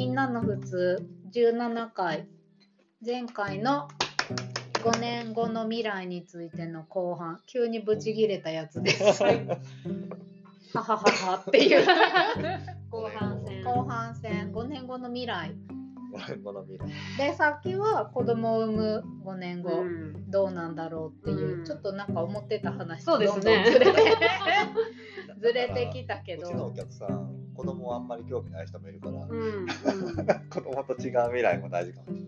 みんなの普通17回。前回の5年後の未来についての後半。急にブチギレたやつです。ははははっていう。後半戦。後半戦。5年後の未来。5年後の未来。でさっきは子供を産む5年後、うん。どうなんだろうっていう、うん。ちょっとなんか思ってた話そうですね。どんどんずれて ずれてきたけうちのおど客さん、子供あんまり興味ない人もいるから、うんうん 子供と違う未来も大事かもしれない。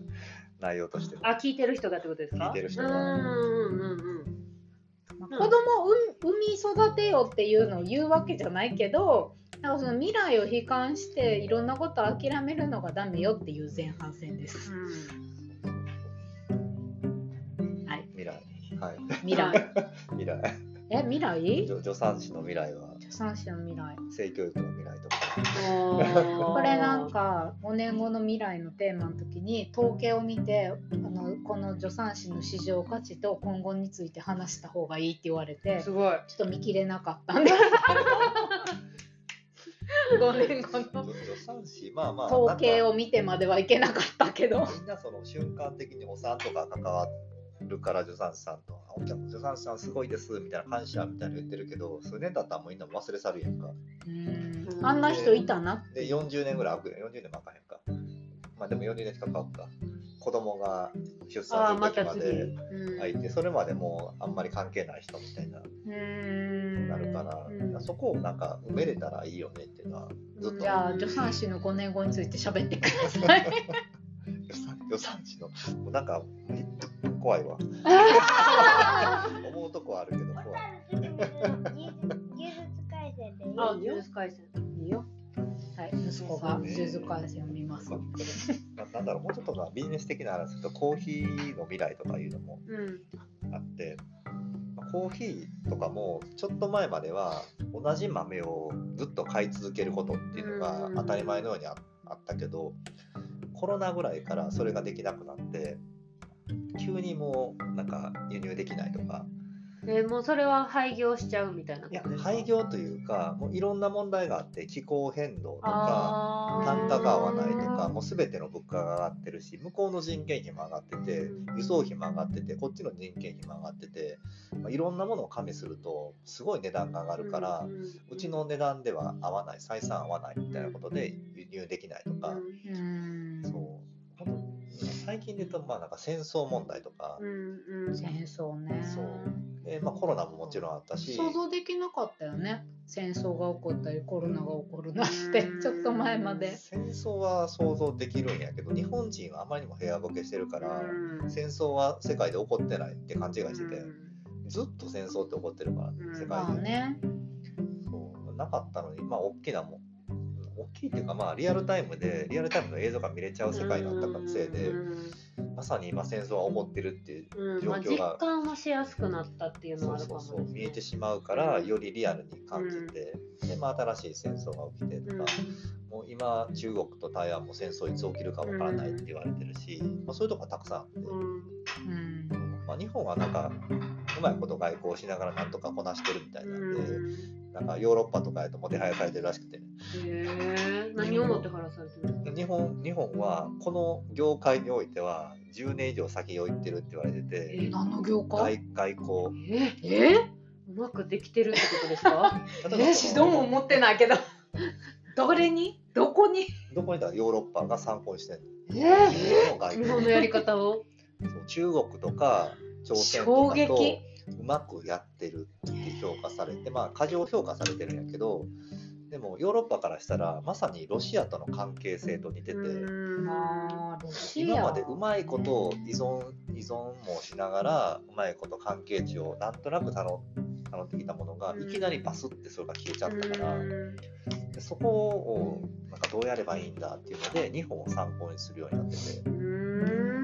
内容としては。あ、聞いてる人がってことですか？聞いてる人がうんうんうんうん。まあ子供を産み育てようっていうのを言うわけじゃないけどなんかその未来を悲観していろんなことを諦めるのがダメよっていう前半戦です。はい、未来。はい。未来。未来。え、未来？助助産師の未来は、助産師の未来。性教育の未来とか。こ これなんか5年後の未来のテーマの時に統計を見てあのこの助産師の市場価値と今後について話した方がいいって言われてすごい。ちょっと見切れなかったんで5 年後の助助産師、まあまあ、統計を見てまではいけなかったけどみんなその瞬間的にお産とか関わるから助産師さんと、あお客助産師さんすごいですみたいな感謝みたいなの言ってるけど、数年経ったらもうみんな忘れ去るやんか。うん。あんな人いたなで、40年ぐらい空くやん、40年も空かへんか。まあでも40年近く空くか。子供が出あ産あ、まする時ま。でうん。空いて、それまでもうあんまり関係ない人みたいな、うん。なるから、うん。そこをなんか埋めれたらいいよねっていうのは、ずっとじゃあ助産師の5年後について喋ってください 助産助産師の、もうなんか怖いわ。思うとこはあるけど怖い。技術改善でいいあ、よニュース回線。いいよはい息子が呪術廻戦を見ますななんだろう、もうちょっとなビジネス的な話すると、コーヒーの未来とかいうのもうん。あって、まあコーヒーとかも、ちょっと前までは、同じ豆をずっと買い続けることっていうのがうん当たり前のようにああったけど、コロナぐらいからそれができなくなって、急にもうなんか輸入できないとか、えもうそれは廃業しちゃうみたいなとですか？廃業というか、もういろんな問題があって、気候変動とか、単価が合わないとか、もうすべての物価が上がってるし、向こうの人件費も上がっててう、ん。輸送費も上がってて、こっちの人件費も上がってて、まあ、いろんなものを加味すると、すごい値段が上がるから、うちの値段では合わない、採算合わないみたいなことで輸入できないとか、うん。そう、最近で言うと、まあなんか戦争問題とか。う、んうん。戦争ね。そう。でまあ、コロナももちろんあったし、想像できなかったよね。戦争が起こったりコロナが起こるなんて。うん。ちょっと前まで。戦争は想像できるんやけど、日本人はあまりにも部屋ボケしてるから、うん。戦争は世界で起こってないって勘違いしてて、うん。ずっと戦争って起こってるから、うん。世界まあで、ね。そう。なかったのに、まあ、大きなもん、大きいっていうか、まあ、リアルタイムで、リアルタイムの映像が見れちゃう世界になったせいで、まさに今、戦争は起こってるっていううんまあ、実状況が、感はしやすくなったっていうのそうはあるかそうそう、もですね見えてしまうから、よりリアルに感じて、でまあ、新しい戦争が起きてとか、もう今、中国と台湾も戦争いつ起きるかわからないって言われてるし、まあ、そういうとこがたくさんあって。うん。うん。うんまあ、日本はなんかうまいこと外交しながらなんとかこなしてるみたいなんで、なんかヨーロッパとかやともてはやされてるらしくて、へえ何をもってはらされてるんですか？日本日本はこの業界においては10年以上先を行ってるって言われてて、何の業界？外外交、ええうまくできてるってことですか？例えばその持ってないけど。どれに？どこに？どこにだ？ヨーロッパが参考にしてるえの日本の外日交本のやり方を。そう中国とか朝鮮衝とかと撃うまくやってるって評価されて、まあ、過剰評価されてるんやけど、でもヨーロッパからしたら、まさにロシアとの関係性と似てて、今までうまいことを依存依存もしながら、うまいこと関係値をなんとなく頼頼ってきたものが、うん。いきなりバスってそれが消えちゃったから、うん。でそこをなんかどうやればいいんだっていうので、日本を参考にするようになってて、うん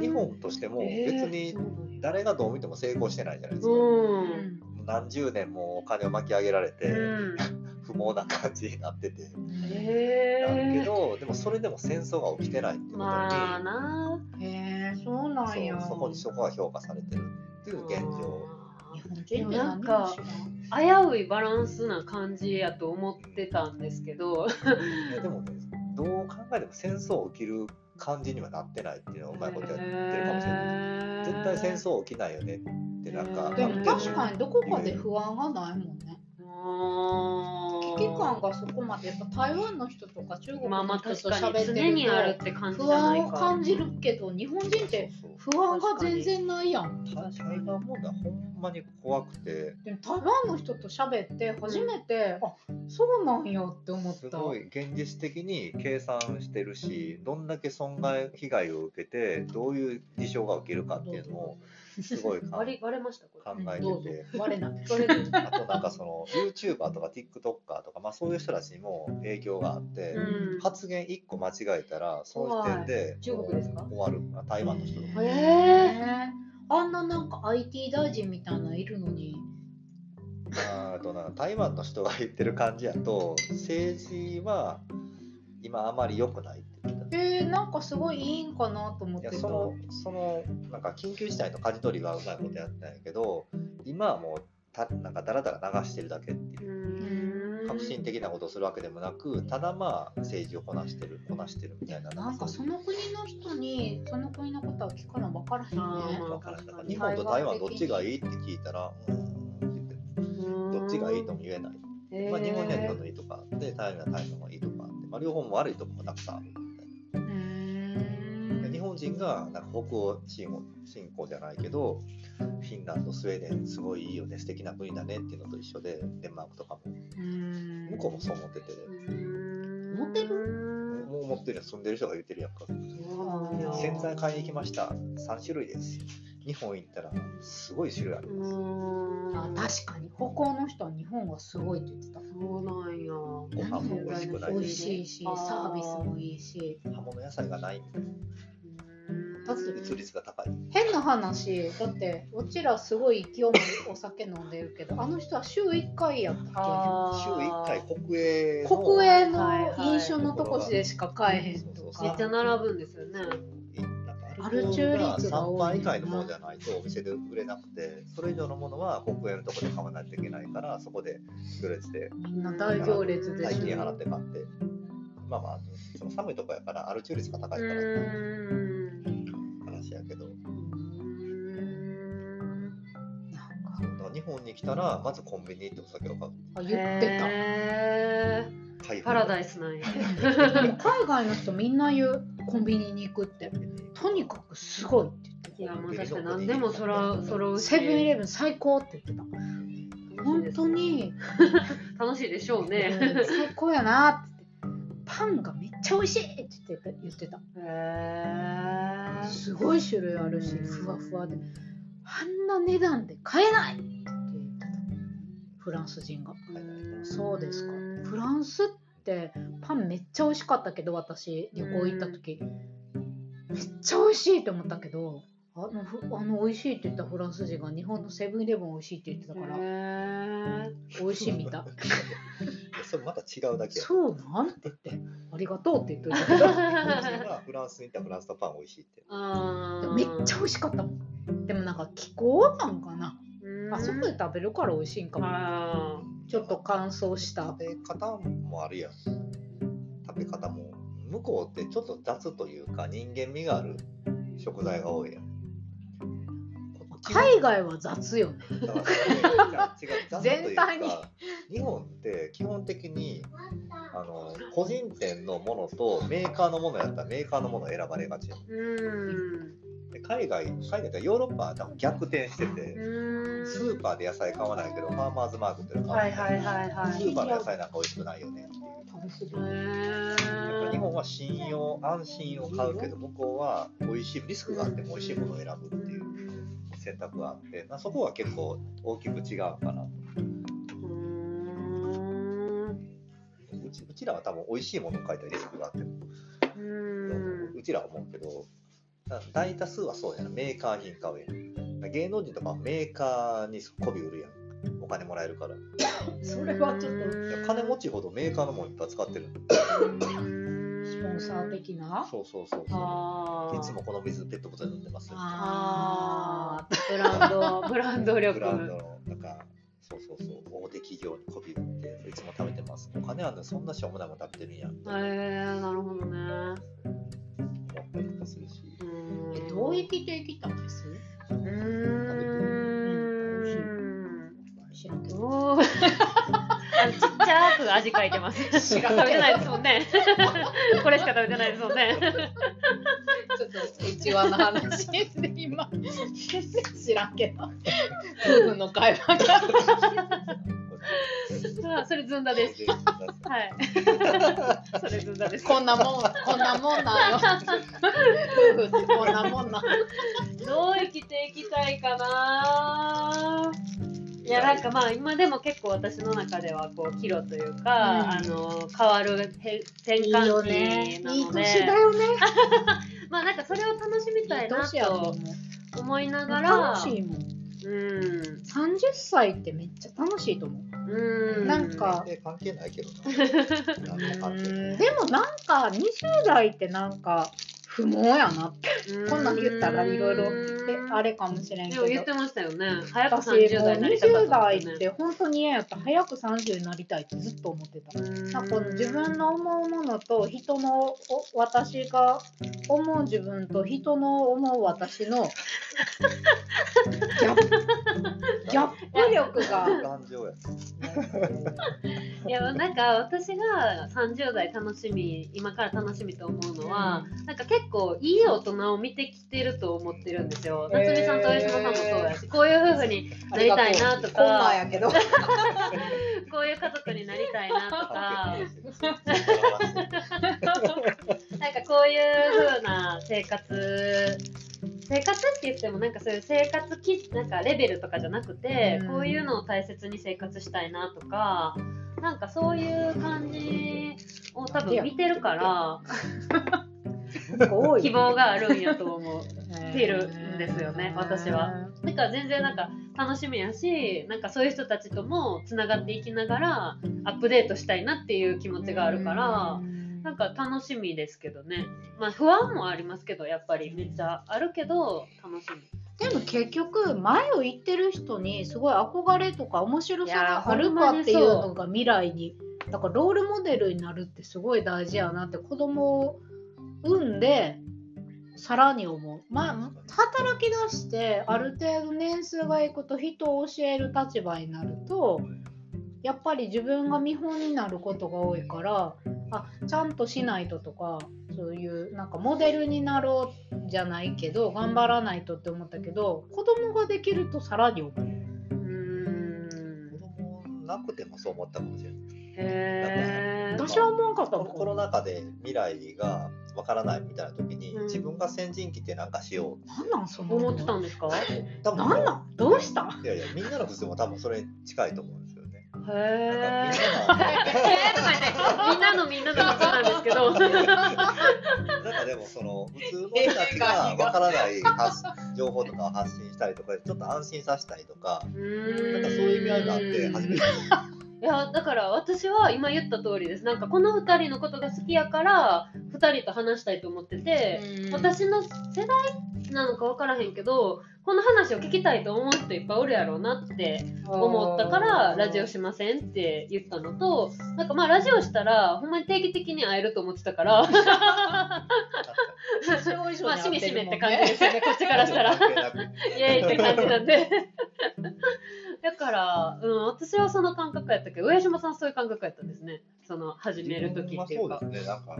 日本としても別に誰がどう見ても成功してないじゃないですか。う。ん何十年もお金を巻き上げられて、うん。不毛な感じになってて。へだけえど、でもそれでも戦争が起きてないっていうことに、まあな。へえそうなんや。そうそこにそこが評価されてるっていう現状。なんか危ういバランスな感じやと思ってたんですけど。いやでもね、どう考えても戦争起きる感じにはなってないっていうのはうまいことやってるかもしれない。絶対戦争起きないよねってなんかでも確かにどこかで不安がないもんね。危機感がそこまでやっぱ台湾の人とか中国まあまあの人と確かに。常喋ってるに。あるっとて感じ不じゃないか安を感じるけど日本人って不安が全然ないやん。台湾問題ほんまに。怖くてでも台湾の人と喋って初めて、あそうなんやって思った。すごい現実的に。計算してるしどんだけ損害被害を受けてどういう事象が起きるかっていうのをすごい考 割り割れましたこれ考えてて。割れない。割れてあとなんかその YouTuber とか TikToker とか、まあ、そういう人たちにも影響があって、うん発言1個間違えたらその時点で中国ですか？終わるあ台湾の人とか、え。あんななんか IT 大臣みたいなのいるのに。ああとなんか台湾の人が言ってる感じやと政治は今あまり良くないなんかすごいいいんかなと思って。た。いやそのそのなんか緊急事態の舵取りはうまいことやったんやけど今はもうたなんかだらだら流してるだけっていう。うん。革新的なことをするわけでもなくただまあ政治をこなしてるこなしてるみたいな。なんかその国の人にその国のことは聞かな分からへんね。あーまあわからん。だから確日本と台湾どっちがいいって聞いたらうーんどっちがいいとも言えない、まあ、日本には日本のいいとこあって台湾には台湾のいいとこあって、まあ、両方も悪いとこもたくさんある人がなんか北欧侵攻侵攻じゃないけどフィンランドスウェーデンすごいいいよね素敵な国だねっていうのと一緒でデンマークとかも。向こうもそう思ってて、持ってる？もう思ってるよ。住んでる人が言ってるやんか。そうなん。や洗剤買いに行きました。3種類です。日本行ったらすごい種類あります、あ確かに。北欧の人は日本がすごいって言ってた。そうなんや。ご飯も美味しくない美味しいしサービスもいいし。葉物野菜がないだって自立率が高い変な話だってうちらすごい勢いもお酒飲んでるけどあの人は週1回やったっ週1回国営けの。国営のはいはい。飲酒のとこでしか買えへんとか。めっちゃ並ぶんですよね。アル中率が多い。3倍以下のものじゃないとお店で売れなくてそれ以上のものは国営のところで買わないといけないからそこで行列で。みんな大行列でし大金払って買って。まあまあその寒いとこやからアル中率が高いから。って話やけど。日本に来たらまずコンビニ行ってお酒を買う。あ言ってた。パラダイスなんや。海外の人みんな言うコンビニに行くって。とにかくすごいって言っていやもう確かに何でもそらそろうしセブンイレブン最高って言ってた。本当に。楽しいでしょううんね最高やなって。言ってパンがめっちゃ美味しいって言って言ってた。へーすごい種類あるしふわふわで。あんな値段で買えないって言ってた。フランス人が。そうですかフランスってパンめっちゃ美味しかったけど私旅行行った時。めっちゃ美味しいって思ったけどあのふあの美味しいって言ったフランス人が日本のセブンイレブン美味しいって言ってたからへ美味しいみたい それまた違うだけや。そうなん？って言って。ありがとうって言っといた。けどフランスに行ったらフランスのパン美味しいって。あー。めっちゃ美味しかったもん。でもなんか気候なんかな。うん。あそこで食べるから美味しいんかも。あちょっと乾燥した。食べ方もあるやん。食べ方も向こうってちょっと雑というか人間味がある食材が多いやん海外は雑よね。全体に。か日本って基本的にあの個人店のものとメーカーのものやったらメーカーのものを選ばれがちで海外海外ってヨーロッパは多分逆転しててうん。スーパーで野菜買わないけどファーマーズマーケットで買わはいはいはいはい。スーパーの野菜なんか美味しくないよねっていう。日ー本は信用安心を買うけど向こうは美味しいリスクがあっても美味しいものを選ぶっていう選択があってまあそこは結構大きく違うかなと。うちうちらは多分美味しいものを買いたいリスクがあってうちらは思うけどだ大多数はそうやな。メーカー品買うやん。芸能人とかはメーカーに媚び売るやん。お金もらえるから。いそれはちょっと。や金持ちほどメーカーのものいっぱい使ってるスポンサー的な？そうそうそうそう。いつもこの水ペットボトル飲んでますよ。ああー。ブランド ブランド力。ブランドのなんかそうそうそう大手企業に媚び売っていつも食べてます。お金あるのにそんなしょうもないもの食べてるんや。みたいなへえなるほどね。思ったりとかするし。うん。えどう生きていきたんです？うーん。知らん。けどおー。あ のちっちゃく味書いてます。しか食べてないですもんね。これしか食べてないですもんね。ちょっとうちわの話で今知らんけど夫婦の会話があそれずんだです。ははい。それずんだです。こんなもんこんなもんなんよ夫婦ってこんなもんなんどう生きていきたいかな。いやな。んかまあ今でも結構私の中ではこう岐路というか、うん。あの変わるへ転換ね期なので。いい年だよね。まあなんかそれを楽しみたいなと思とう思いながら。楽しいもん。うん。30歳ってめっちゃ楽しいと思う。うん。なんか。関係ないけどな。でもなんか20代ってなんか不毛やな。ってこんなん言ったらいろいろ。えあれかもしれんけど。でも言ってましたよね。早く私もう30代になりたか20った代っんですよね。て本当に嫌やった早く30になりたいってずっと思ってた。なんか自分の思うものと人のお私が思う自分と人の思う私の ギャップギャップ力が。感情やいやなんか私が30代楽しみ今から楽しみと思うのは、なんか結構いい大人を見てきてると思ってるんですよ。夏美さんと上島さんもそうやしこういう夫婦になりたいなとか。こんなんやけど。こういう家族になりたいなとか。なんかこういう風な生活生活って言ってもなんかそういう生活きなんかレベルとかじゃなくて、うん。こういうのを大切に生活したいなとかなんかそういう感じを多分見てるから希望があるんやと思う。てるんですよね私は。だから全然なんか楽しみやしなんかそういう人たちともつながっていきながらアップデートしたいなっていう気持ちがあるから。なんか楽しみですけどね。まあ不安もありますけど、やっぱりめっちゃあるけど楽しみ。でも結局前を行ってる人にすごい憧れとか面白さがあるかっていうのが未来にだからロールモデルになるってすごい大事やなって子供を産んでさらに思う、まあ、働き出してある程度年数がいくと人を教える立場になるとやっぱり自分が見本になることが多いからあちゃんとしないととかそういうなんかモデルになろうじゃないけど頑張らないとって思ったけど子供ができるとさらに思う。うん。子供なくてもそう思ったかもしれないへー。私は思わんかったコロナ禍で未来がわからないみたいな時に、うん自分が先陣切って何かしよなんなんその思ってたんですか？う多分なんなん？どうした？いやいやみんなの普通も多分それに近いと思うんですよねへなんかー。みんなの みんなのことなんですけど。ななんかでもその普通の人たちがわからない発情報とかを発信したりとかちょっと安心させたりとかなんかそういう意味合いがあって初めていやだから私は今言った通りです。なんかこの2人のことが好きやから2人と話したいと思ってて、私の世代なのか分からへんけどこの話を聞きたいと思う人いっぱいおるやろうなって思ったからラジオしませんって言ったのとなんかまあラジオしたらほんまに定期的に会えると思ってたから。まあしめしめって感じですよねこっちからしたら。イエーイって感じなんで。だから、うん、私はその感覚やったけど、上島さんそういう感覚やったんですね。その始める時っていうか。そうですね。なんか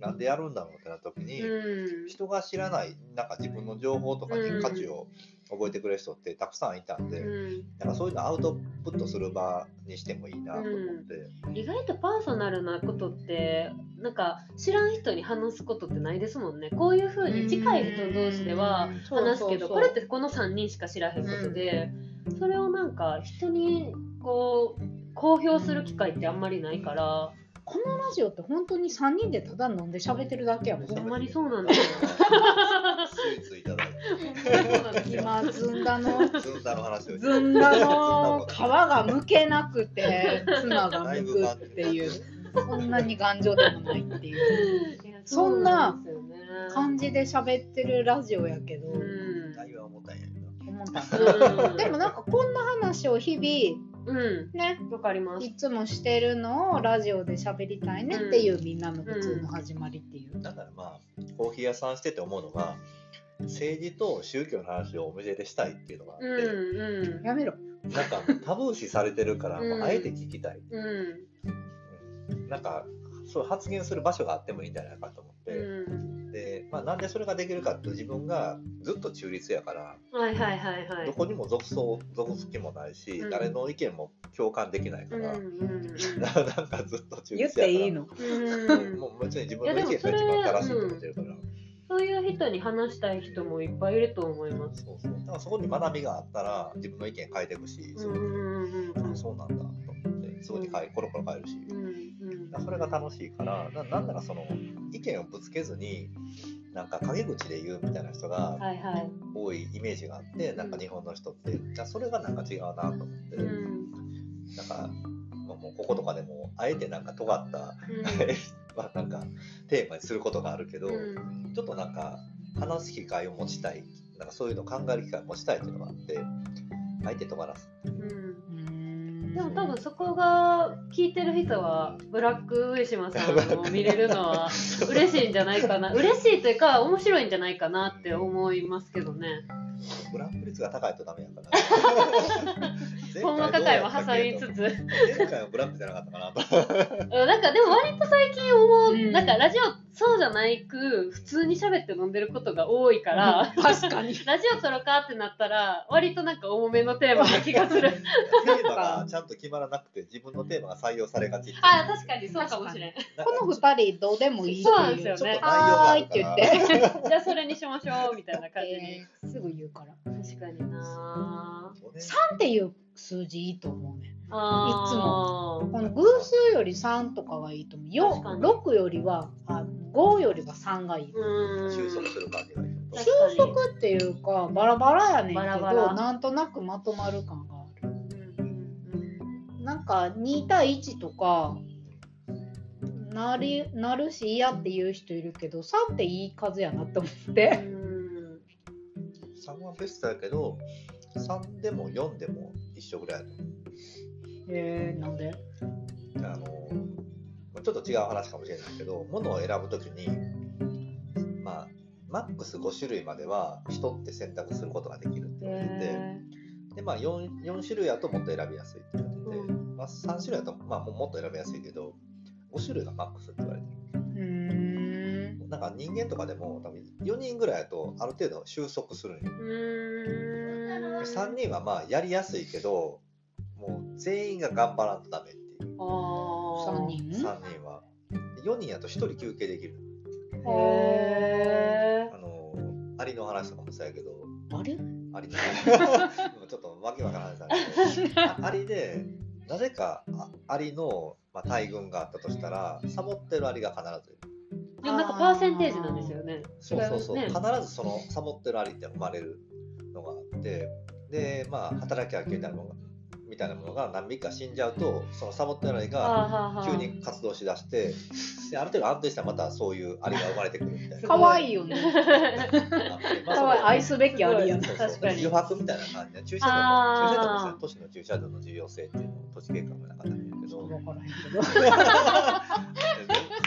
なんでやるんだろうってなった時に、うん。人が知らないなんか自分の情報とかに価値を覚えてくれる人ってたくさんいたんで、うん、なんかそういうのアウトプットする場にしてもいいなと思って、意外とパーソナルなことってなんか知らん人に話すことってないですもんね。こういうふうに近い人同士では話すけどこれってこの3人しか知らへんことで、それをなんか人にこう公表する機会ってあんまりないからこのラジオって本当に3人でただ飲んで喋ってるだけやもん。ほんまにそうなんですよ。スイーツいた今ずんだの。てずんだの話を。ずんだの。皮が剥けなくてツナが剥くっていうそんなに頑丈でもないっていう。そんな感じで喋ってるラジオやけどうんたでもなんかこんな話を日々うん。ねわかります。いつもしてるのをラジオで喋りたいねっていうみんなの普通の始まりっていう。だからまあコーヒー屋さんしてて思うのが政治と宗教の話をお店でしたいっていうのがあって、うんうん。やめろ。なんかタブー視されてるから、うん。もうあえて聞きたい、うん。うん。なんかそう発言する場所があってもいいんじゃないかと思って、うんで、まあ、なんでそれができるかっていうと自分がずっと中立やから、はいはいはいはい。どこにも属そう属す気もないし、うん。誰の意見も共感できないかうんうら、ん なんかずっと中立言っやから。ていいの？うん。もう別に自分の意見が一番正しいと思ってるから、そういう人に話したい人もいっぱいいると思います。そうそう。だからそこに学びがあったら自分の意見変えていくし、うんうんうんあそうなんだと思ってすぐに変えコロコロ変えるし、それが楽しいからななんならその意見をぶつけずになんか陰口で言うみたいな人がはいはい。多いイメージがあってなんか日本の人ってじゃあそれがなんか違うなと思って、うん。なんかまあもうこことかでもあえてなんか尖った、まあなんかテーマにすることがあるけど、うん。ちょっとなんか話す機会を持ちたいなんかそういうのを考える機会を持ちたいっていうのがあってあえて尖らすうんでも多分そこが聞いてる人はブラック上島さんを見れるのは 嬉しいんじゃないかな。嬉しいというか面白いんじゃないかなって思いますけどね。ブラック率が高いとダメやから ほんまかかいも挟みつつ。前回はブラックじゃなかったかなと。うんなんかでも割と最近思う、うん。なんかラジオそうじゃないく普通に喋って飲んでることが多いから、確かに。ラジオ撮ろうかってなったら割となんか重めのテーマな気がする。テーマがちゃんと決まらなくて自分のテーマが採用されがちあ確かにそうかもしれん。この二人どうでもいいそうなん。ですよね。はーいって言って。じゃあそれにしましょうみたいな感じに、えーすぐ言うから。確かになそうね。3っていう数字いいと思うね。あーこの偶数より3とかがいいと思う。よ確かに6よりはあ5よりは3がいい。うん収束する感じがいい収束っていうかバラバラやねんけどバラバラなんとなくまとまる感がある。うんなんか2対1とかなりなるし嫌っていう人いるけど3っていい数やなって思っうて。ん3はベストやけど3でも4でも一緒ぐらいやと。思うえー、なんで？あのちょっと違う話かもしれないけど物を選ぶときにまあマックス5種類までは人って選択することができるって言われてて、へでまあ 4, 4種類やともっと選びやすいって言われてて、うまあ、3種類やと、まあ、ももっと選びやすいけど5種類がマックスって言われてる。なんか人間とかでも多分4人ぐらいやとある程度収束するんよ。ーうん3人はまあやりやすいけどもう全員が頑張らんとダメっていう。あ3人？3人は。4人やと1人休憩できる。へあのアリの話とかもそうやけど。あれ？アリの話。ちょっとわけわからない話だけど。あアリでなぜかあアリの、まあ、大群があったとしたらサボってるアリが必ずいる。ーでもなんかパーセンテージなんですよね。そうそうそう、違い必ずそのサボってるアリって生まれるってでまあ働き明けみたいなのがみたいなものが何匹か死んじゃうとそのサボってるアリがあ急に活動しだしてである程度安定したらまたそういうアリが生まれてくるみたいなかわいいよね。まあかわいい。愛すべきありやな。そうそう確かに余白みたいな感じで駐車場あーの駐車場の都市の駐車場の重要性っていうのを都市計画の中で言うけどわからへんけど。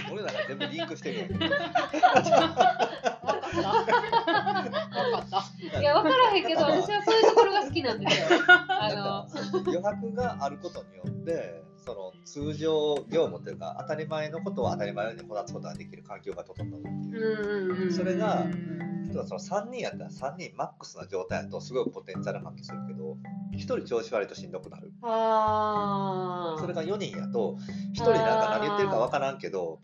俺らが全部リンクしてるわけわかった。いや分からへんけど私はそういうところが好きなんですよ。あの余白があることによってその通常業務というか当たり前のことを当たり前のようにこなすことができる環境が整ったっていう。それがうん。例えばその3人やったら3人マックスな状態だとすごいポテンシャル発揮するけど1人調子悪いとしんどくなる。ああそれが4人やと1人なんか何言ってるか分からんけども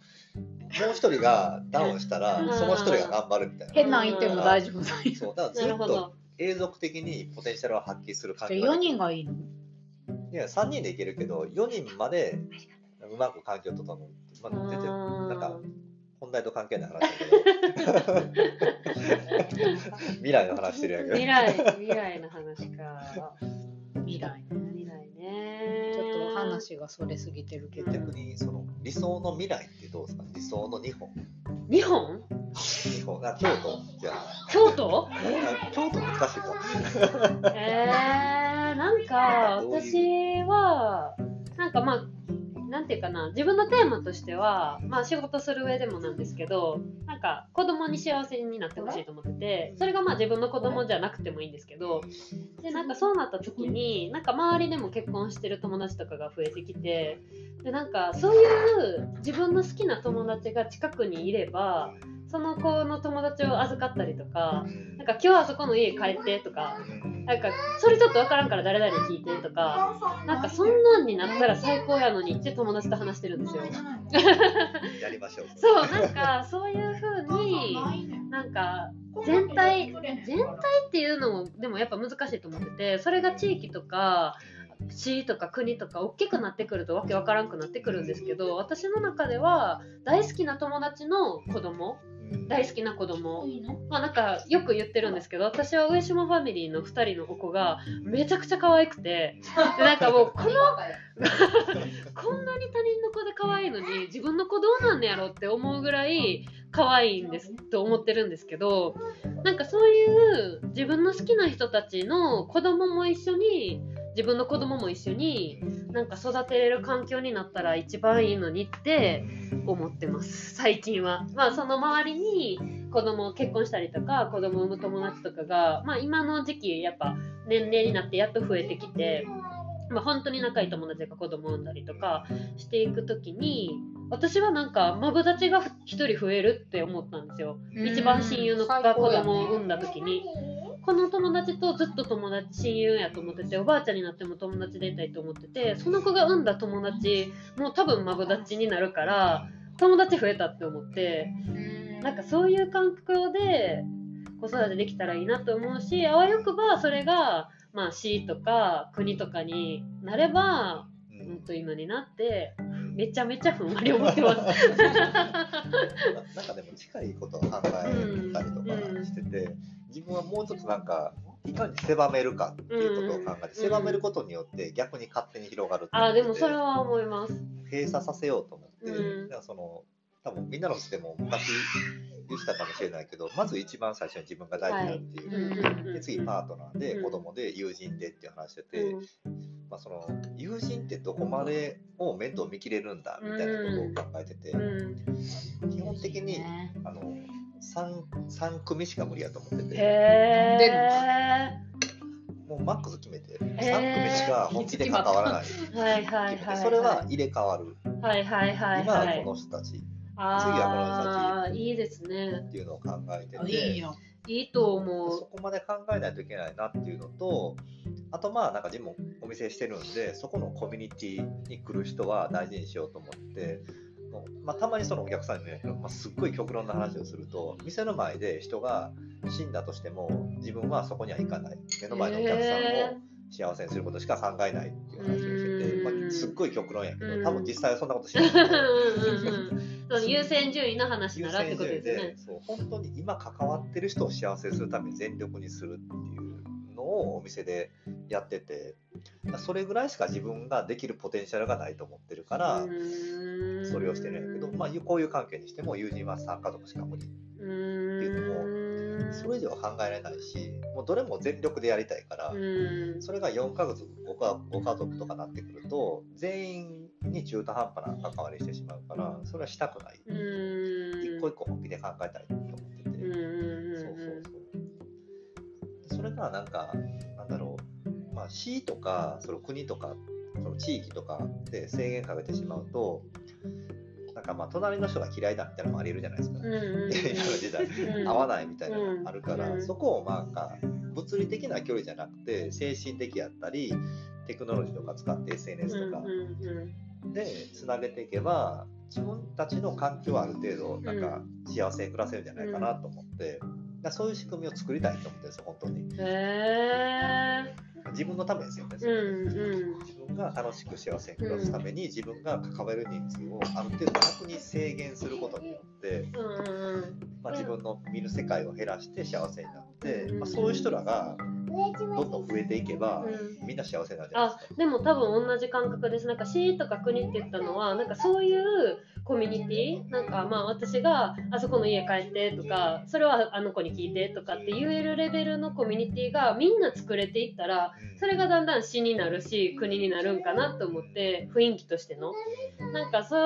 う1人がダウンしたらうん。その1人が頑張るみたいな。変なんいても大丈夫だよ。そうだからずっと永続的にポテンシャルを発揮する環じゃあ4境ができる人がいいの？いや3人でいけるけど4人までうまく環境を整う、まあ、全然なんか本題と関係ない話だけど。未来の話してるやけど。未来未来の話か。未来。ね。話がそれすぎてるけど。逆にその理想の未来ってどうですか？理想の日本。日本？日本あ京都じゃあ京都？あ京都難しいかえーなんか私はなんかまあなんていうかな自分のテーマとしてはまあ仕事する上でもなんですけどなんか子供に幸せになってほしいと思っててそれがまあ自分の子供じゃなくてもいいんですけどでなんかそうなった時になんか周りでも結婚してる友達とかが増えてきてでなんかそういう自分の好きな友達が近くにいればその子の友達を預かったりとかなんか今日はそこの家帰ってとかなんかそれちょっとわからんから誰々に聞いてとかなんかそんなんになったら最高やのにって友達と話してるんですよ。やりましょう。そうなんかそういう風になんか全体全体っていうのもでもやっぱ難しいと思っててそれが地域とか市とか国とか大きくなってくるとわけわからんくなってくるんですけど私の中では大好きな友達の子供大好きな子供まあなんかよく言ってるんですけど私は上島ファミリーの2人のお子がめちゃくちゃ可愛くてでなんかもう このこんなに他人の子で可愛いのに自分の子どうなんねやろって思うぐらい可愛いんですと思ってるんですけどなんかそういう自分の好きな人たちの子供も一緒に自分の子供も一緒になんか育てれる環境になったら一番いいのにって思ってます最近は。まあその周りに子供結婚したりとか子供を産む友達とかが、まあ、今の時期やっぱ年齢になってやっと増えてきて。まあ、本当に仲いい友達が子供を産んだりとかしていく時に私はなんかマブダチが1人増えるって思ったんですよ一番親友の子が子供を産んだ時にこの友達とずっと友達親友やと思ってておばあちゃんになっても友達でいたいと思っててその子が産んだ友達もう多分マブダチになるから友達増えたって思ってなんかそういう環境で子育てできたらいいなと思うしあわよくばそれが、まあ、市とか国とかになればうん本当今になってめちゃめちゃふんわり思ってます。なんかでも近いことを考えたりとかしてて、自分はもうちょっとなんかいかに狭めるかっていうことを考えて、うん狭めることによって逆に勝手に広がるってあでもそれはは思います。閉鎖させようと思って、うん。その多分みんなのうちでも昔言ってたかもしれないけどまず一番最初に自分が大事だっていう、うんうんうんで次パートナーでうん。子供で友人でっていう話してて、うん。まあ、その友人ってどこまでを面倒見きれるんだみたいなことを考えてて、うん。基本的にあの 3, 3組しか無理やと思っててへもうマックス決めて3組しか本気で関わらないーはいはいはい。それは入れ替わるはいはいはい今は。はいこの人たちああ、いいですね。っていうのを考えていいてよ。いいとそ思う。こまで考えないといけないなっていうのとあとまあなんか自分もお店してるんでそこのコミュニティに来る人は大事にしようと思って。もうまあ、たまにそのお客さんにも言うけど、まあ、すっごい極論の話をすると店の前で人が死んだとしても自分はそこには行かない。目の前のお客さんを幸せにすることしか考えないっていう話をしてて、うん。まあ、すっごい極論やけうん。ど多分実際はそんなことしうん ない優先順位の話ならってことですね。そう本当に今関わってる人を幸せにするために全力にするっていうのをお店でやっててそれぐらいしか自分ができるポテンシャルがないと思ってるからそれをしてるんやけど、まあ、こういう関係にしても友人は参加とかしか無理うーん。それ以上は考えられないしもうどれも全力でやりたいから、うん。それが4ヶ月ごかご家族とかなってくると全員に中途半端な関わりしてしまうからそれはしたくない。一個一個本気で考えたいと思ってて、そうそうそう。でそれがなんか市とかその国とかその地域とかで制限かけてしまうとなんかまあ隣の人が嫌いだみたいなのもありえるじゃないですか、うんうんうん。今の時代。うん。合わないみたいなのがあるから、うん。そこをまあなんか物理的な距離じゃなくて精神的やったりテクノロジーとか使って SNS とか。でつなげていけば自分たちの環境はある程度なんか幸せに暮らせるんじゃないかなと思って、そういう仕組みを作りたいと思ってるんですよ本当に。うんへえ自分のためですよね、うんうん。自分分が楽しく幸せに暮らすために、自分が関わる人数をある程度楽に制限することによって、まあ、自分の見る世界を減らして幸せになって、うんまあ、そういう人らがどんどん増えていけば、うん。みんな幸せになるじゃないあですか。でも多分同じ感覚です。なんか市とか国って言ったのはなんかそういうコミュニティ？なんかまあ私があそこの家帰ってとかそれはあの子に聞いてとかって言えるレベルのコミュニティがみんな作れていったらそれがだんだん市になるし国になるんかなと思って雰囲気としての。なんかそう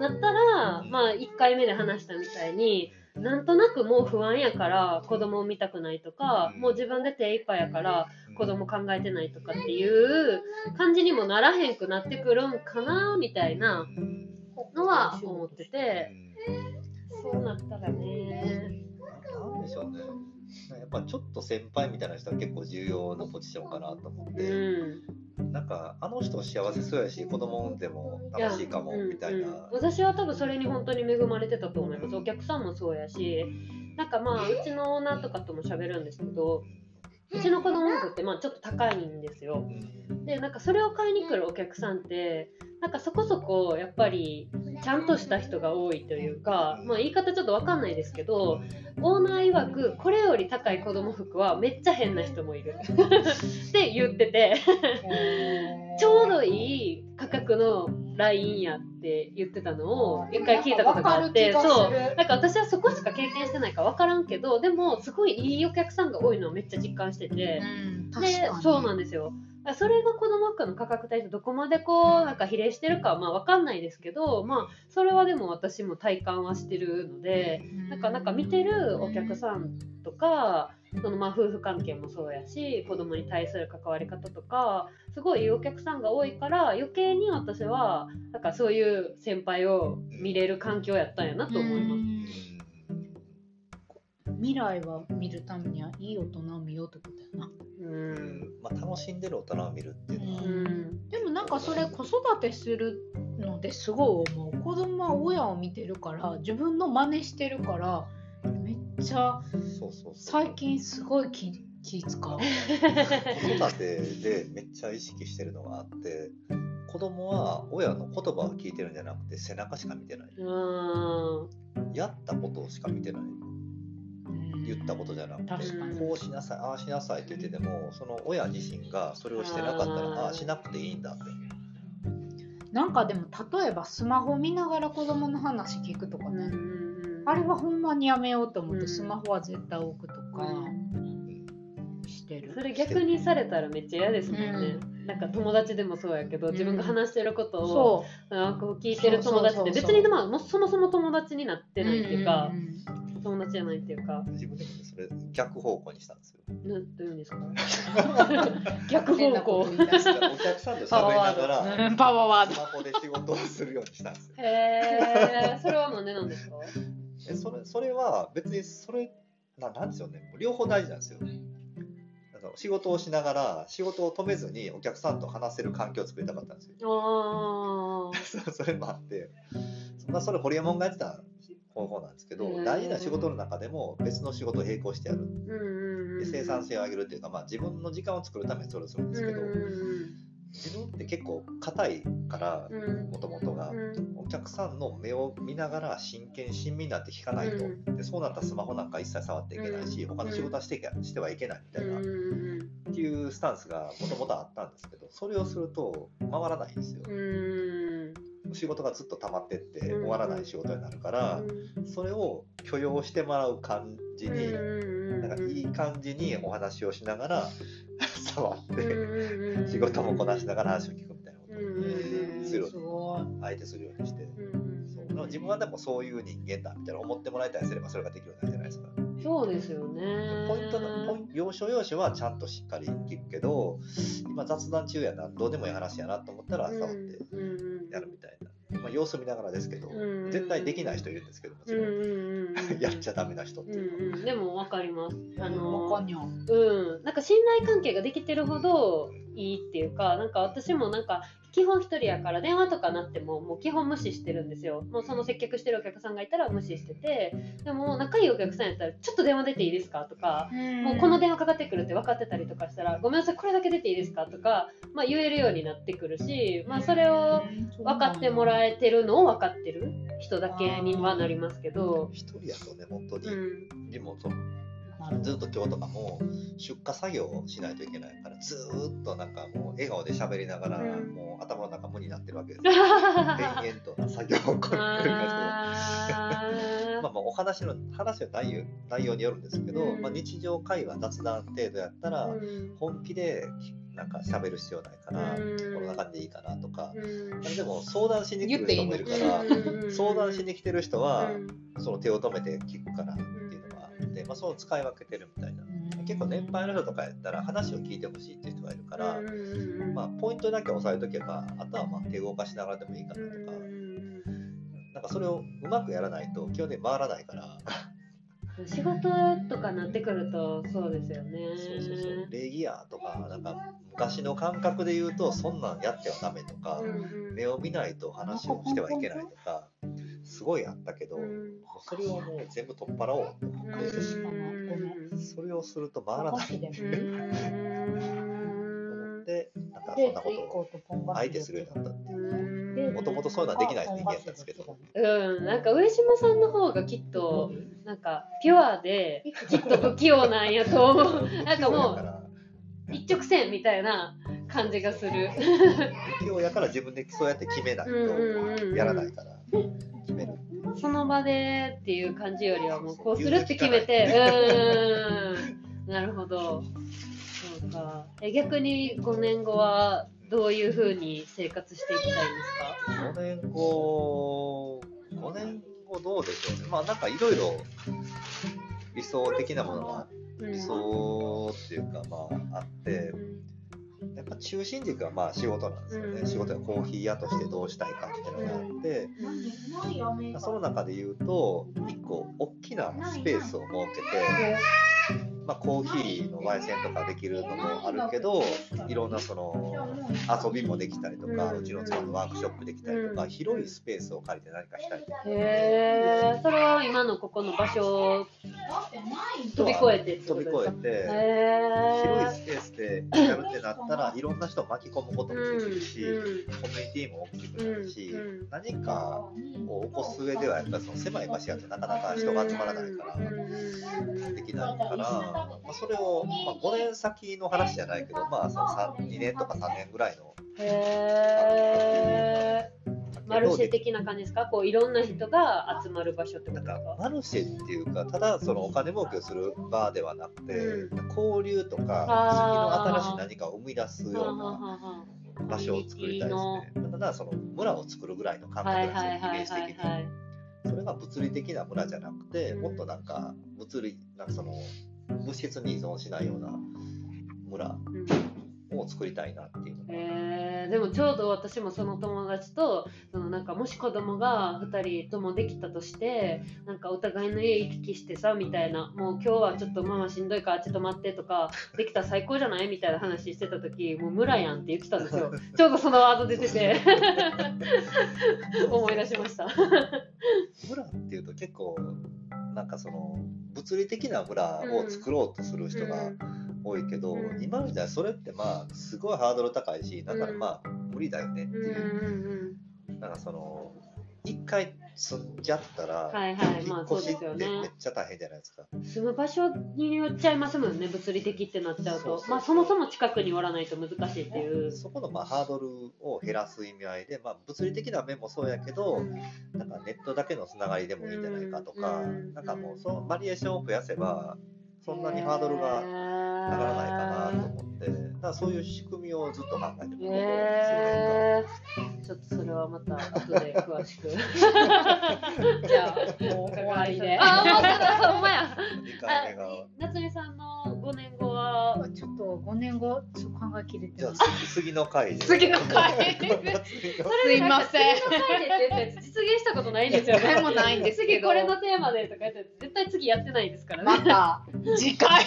なったらまあ1回目で話したみたいになんとなくもう不安やから子供を見たくないとかもう自分で手一杯やから子供考えてないとかっていう感じにもならへんくなってくるんかなみたいなのは思ってて。そうなったらね。なんでしょうね。やっぱちょっと先輩みたいな人は結構重要なポジションかなと思っうて、ん。なんかあの人幸せそうやし子供産んでも楽しいかもみたいな、うんうん私は多分それに本当に恵まれてたと思います。お客さんもそうやし。なんかまあうちのオーナーとかとも喋るんですけどうちの子供服ってまあちょっと高いんですよ。でなんかそれを買いに来るお客さんってなんかそこそこやっぱりちゃんとした人が多いというか、まあ、言い方ちょっとわかんないですけどオーナー曰くこれより高い子供服はめっちゃ変な人もいる。って言ってて。ちょうどいい価格のラインやって言ってたのを一回聞いたことがあってそう。なんか私はそこしか経験してないから分からんけどでもすごいいいお客さんが多いのをめっちゃ実感してて。うん。確でそうなんですよそれが子供服の価格帯とどこまでこうなんか比例してるかはまあ分かんないですけどまあそれはでも私も体感はしてるのでなんかなんか見てるお客さんとかそのまあ夫婦関係もそうやし子供に対する関わり方とかすごいいいお客さんが多いから余計に私はなんかそういう先輩を見れる環境やったんやなと思います。未来は見るためにはいい大人を見ようってことやなうん。まあ、楽しんでる大人を見るっていうのは、うん。でもなんかそれ子育てするのですごい思う。子供は親を見てるから自分の真似してるからめっちゃそうそうそう。最近すごい気気使う。子育てでめっちゃ意識してるのがあって子供は親の言葉を聞いてるんじゃなくて背中しか見てない。うん。やったことしか見てない言ったことじゃなくて確かに。こうしなさいああしなさいって言っててもその親自身がそれをしてなかったらあーああしなくていいんだって。なんかでも例えばスマホ見ながら子供の話聞くとかね、あれはほんまにやめようと思っうん。てスマホは絶対置くとかしてる、それ逆にされたらめっちゃ嫌ですもんね、なんか友達でもそうやけど自分が話してることを、そなんか聞いてる友達って別にまあそもそも友達になってうないっていうか、んん友達じゃないっていうか。自分でもねそれ逆方向にしたんですよ。なんていうんですか？う ん逆方向。お客さんと喋りながたらうんパワーワースマホで仕事をするようにしたんですよ。へえそれはなんでなんですか？えそれそれは別にそれななんですよね。もう両方大事なんですよ。仕事をしながら仕事を止めずにお客さんと話せる環境を作りたかったんですよ。ああそうそれもあって、まあ、それホリエモンがやってた方法なんですけど、うん。大事な仕事の中でも別の仕事を並行してやる。で生産性を上げるっていうか、まあ、自分の時間を作るためにそれをするんですけど、うん自分って結構硬いからもともとが。うん。お客さんの目を見ながら真剣親身になって聞かないと、うでそうなったらスマホなんか一切触っていけないし、うん。他の仕事はしてしてはいけないみたいな、っていうスタンスがもともとあったんですけどそれをすると回らないんですよ、うん仕事がずっと溜まってってうん。終わらない仕事になるから、それを許容してもらう感じに、なんかいい感じにお話をしながら 触って、仕事もこなしながら話を聞くみたいなことをうんするすごい。相手するようにして。うんそう。でも自分はでもそういう人間だみたいな思ってもらいたいすればそれができるようになるじゃないですか。そうですよね。ポイントのポイン要所要所はちゃんとしっかり聞くけど今雑談中やなどうでもいい話やなと思ったら触ってやるみたいな、まあ、様子見ながらですけど、うん。絶対できない人いるんですけどもちろん、うんうんうんうん。やっちゃダメな人ってうんいうのは。うん、でも分かります。あのわかんにゃんうん、なんか信頼関係ができてるほどいいっていうか、なんか私もなんか基本一人やから電話とかなってももう基本無視してるんですよ。もうその接客してるお客さんがいたら無視しててでも仲いいお客さんやったらちょっと電話出ていいですかとかもうこの電話かかってくるって分かってたりとかしたらごめんなさいこれだけ出ていいですかとか、まあ、言えるようになってくるし、まあ、それを分かってもらえてるのを分かってる人だけにはなりますけど。一人やとね、本当に、うん。でもそのずっと今日とかも出荷作業をしないといけないからずーっとなんかもう笑顔で喋りながら、うん。もう頭の中無になってるわけですよ。延々とな作業をこれまあまあお話の話の内容内容によるんですけど、うん。まあ、日常会話雑談程度やったら、ー本気でなんか喋る必要ないから、うん。こんな感じでいいかなとか、うん。でも相談しに来る人もいるから、うん。相談しに来てる人は、うん。その手を止めて聞くからまあ、その使い分けてるみたいな。結構年配の人とかやったら話を聞いてほしいっていう人がいるから、まあ、ポイントだけ押さえとけばあとはまあ手を動かしながらでもいいかなとか、なんかそれをうまくやらないと基本的に回らないから、仕事とかなってくるとそうですよね。そうそうそう。礼儀やとかなんか昔の感覚で言うとそんなんやってはダメとか、目を見ないと話をしてはいけないとかすごいあったけど、うん。それをもう全部取っ払おうと思って、うん。それをすると回らない。と思ってなんかそんでなことを相手するようになったっていう。もともとそういうのはできない人間なんですけど。うん、なんか上島さんの方がきっとなんかピュアできっと不器用なんやと思う。なんかもう一直線みたいな感じがする。不器用やから自分でそうやって決めないとやらないから。その場でっていう感じよりはもうこうするって決めてうーん。なるほど。そうか。え逆に5年後はどういうふうに生活していきたいんですか？5年後、5年後どうでしょうね。まあなんかいろいろ理想的なものが、うん。理想っていうかまああって、やっぱ中心軸はまあ仕事なんですよね。うん。仕事やコーヒー屋としてどうしたいかっていうのがあって、まあその中で言うと、一個大きなスペースを設けて、まあ、コーヒーの焙煎とかできるのもあるけどいろんなその遊びもできたりとか、ううんちの妻のワークショップできたりとか、うん。広いスペースを借りて何かしたりとか。へえそれは今のここの場所を飛び越えて飛び越えて、へ広いえスペースでやるってなったらいろんな人を巻き込むこともできるし、うん。コミュニティも大きくなるし、うん。何かを起こす上ではやっぱりその狭い場所やとなかなか人が集まらないから。できないから、まあ、それを、まあ、5年先の話じゃないけど、まあ、その3 2年とか3年ぐらいの。へえマルシェ的な感じですか？こういろんな人が集まる場所ってこなんかマルシェっていうかただそのお金儲けをする場ではなくて、う交流とか次の新しい何かを生み出すような場所を作りたいですね。ただその村を作るぐらいの感覚はないんですよ、イメージ的に。はいそれが物理的な村じゃなくて、うん。もっとなんか物理なんかその物質に依存しないような村うんを作りたいなっていうのが。えー、でもちょうど私もその友達とそのなんかもし子供が2人ともできたとしてなんかお互いの家行き来してさみたいなもう今日はちょっとママしんどいからちょっと待ってとかできたら最高じゃないみたいな話してた時もう村やんって言ってたんですよ。ちょうどそのワード出てて。思い出しました。村っていうと結構なんかその物理的な村を作ろうとする人が多いけど、うん。今の時代それってまあすごいハードル高いしだからうんまあ無理だよねっていう。う、ん。なんかその一回住んじゃったら、はいはいまあそうですよね。めっちゃ大変じゃないですか。住む場所によっちゃいますもんね物理的ってなっちゃうと。まあそもそも近くにおらないと難しいっていう。そこのまあハードルを減らす意味合いで、まあ、物理的な面もそうやけど、なんかネットだけのつながりでもいいんじゃないかとか、うんなんかもうそのバリエーションを増やせば、そんなにハードルが上がらないかなと思って、だそういう仕組みをずっと考えてるここ数年へーちょっとそれはまた後で詳しく。じゃあ、もう関わりで。あ、ほんまや。間2回目が。夏美さんの5年後は、ちょっと5年後ちょっと考えきれてじゃあます。次の回で。次の回 すいません。次の回でって実現したことないんですよね。もないんですけど次これのテーマでとか言って絶対次やってないですからね。また次回。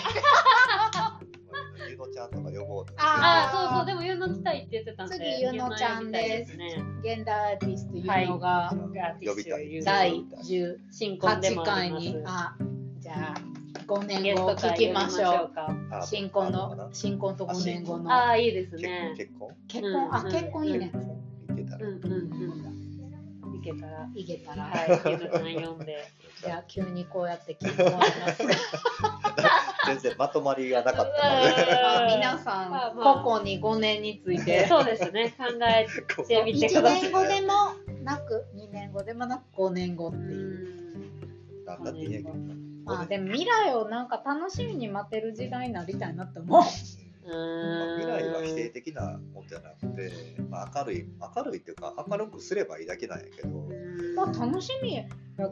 ちゃんとか呼ぼうってあああ、そうそう、でも、ゆうの来たいって言ってたんで。次ゆうのちゃんです。現代アーティストいうのが呼びたい第18新婚でもあ回りますにあじゃあ5ゲ年後聞きましょう新婚の新婚と5年後のああ、いいです結ね。結婚？結婚？あうん結婚いいねいけたらうんうんうん。いけたら。いけたらはい、ゆうのちゃん読んで。じゃあ急にこうやって聞いてもらいます全然まとまりがなかったのでまあ皆さんまあまあ個々に5年についてそうですね。考えてみてく1ださい。年後でもなく2年後でもなく5年後ってういう。まあでも未来をなんか楽しみに待てる時代になりたいなって思う。まあ未来は否定的なもんじゃなくて、まあ、明るい明るいっていうか明るくすればいいだけなんやけどまあ楽しみや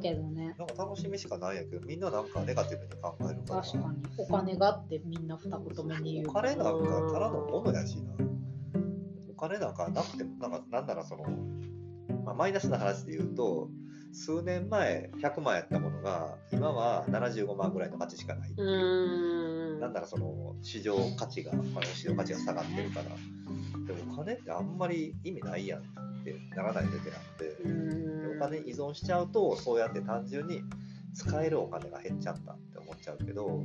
けどね。なんか楽しみしかないんやけどみんななんかネガティブに考えるから確かに。お金があってみんな二言目に言う。お金なんかただのものやしなお金なんかなくてもなんかなんならその、まあ、マイナスな話で言うと数年前100万やったものが今は75万ぐらいの価値しかないっていうう。ん。なんならその市場価値が、まあ、市場価値が下がってるから、でもお金ってあんまり意味ないやんってならないといけなくて、でお金依存しちゃうと、そうやって単純に使えるお金が減っちゃったって思っちゃうけど、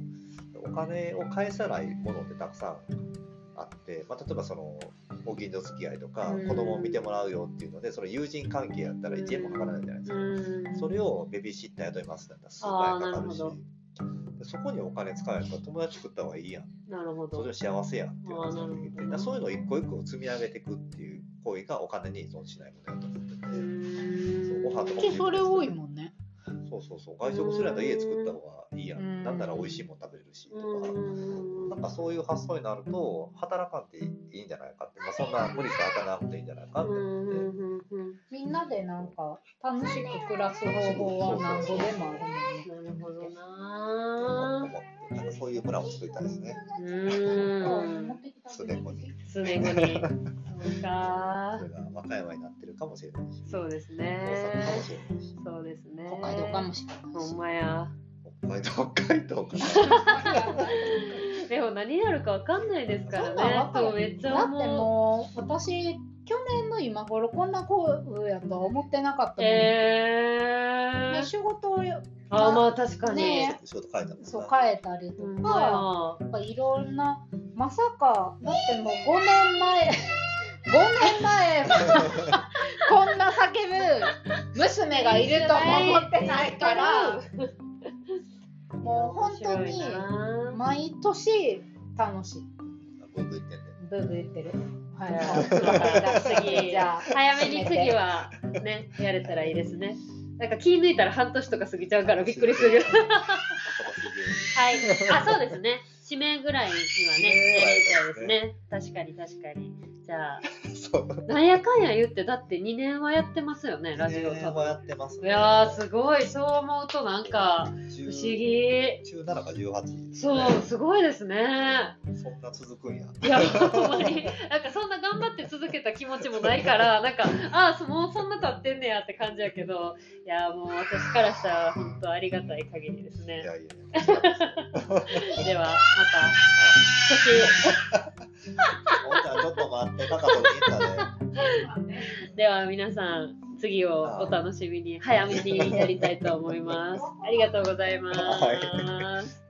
お金を返さないものってたくさんあって、まあ、例えばそのご近所付き合いとか、うん。子供を見てもらうよっていうので、それ友人関係やったら1円もかからないじゃないですか。うん。それをベビーシッター雇いますだったら数倍かかるし。そこにお金使えると友達作った方がいいやん。なるほど。それ。幸せやんっていうそういうのを一個一個積み上げていくっていう行為がお金に依存しないものだと思ってて、そうご飯とかそれ多いもんね。そうそうそう。外食するんやったら家作った方がいいやん、うん。なんなら美味しいもの食べれるしとか、うんなんかそういう発想になると働かんでいいんじゃないかって、まあ、そんな無理して働かなくていいんじゃないかって思って、みんなでなんか楽しく暮らす方法は何度でもあるもんね。なるほど思なんかそういう村を作りたいですねうん。数年後に数年後に。そうかそれが和歌山になってるかもしれないしそうです大阪かもね。しれないしそうですね。北海道かもしれないほんし。まや。北海道北海道かなでも何やるかわかんないですからねわ。かるそうめっちゃだって。もう私去年の今頃こんな声やとは思ってなかったもん、えー。ね仕事をあーまあ確かに。ね仕事変えたもんなそう変えたりとか、まやっぱいろんなまさかだってもう5年前 5年前 こんな叫ぶ娘がいるとも思ってないからもう本当に毎年楽しい。ブーブー言ってんでブーブー言ってる。はい。早めに次はねやれたらいいですね。なんか気抜いたら半年とか過ぎちゃうからびっくりする。はい。あそうですね。指名ぐらいにはね。やりたいですね。確かに確かにじゃあ。そう。なんやかんや言ってだって2年はやってますよねラジオ多多分や分ってますいやーすごい。そう思うとなんか不不思議。17か18そうすごいですね。そんな続くんや。いや、ほんまに、なんかそんな頑張って続けた気持ちもないから、なんか、ああ、もうそんな経ってんねやって感じやけど、いや、もう私からしたら本当ありがたい限りですね。い。やいや では、また、おんちゃんちょっと待って高と聞いたね次、では皆さん、次をお楽しみに、早めにやりたいと思います。ありがとうございます。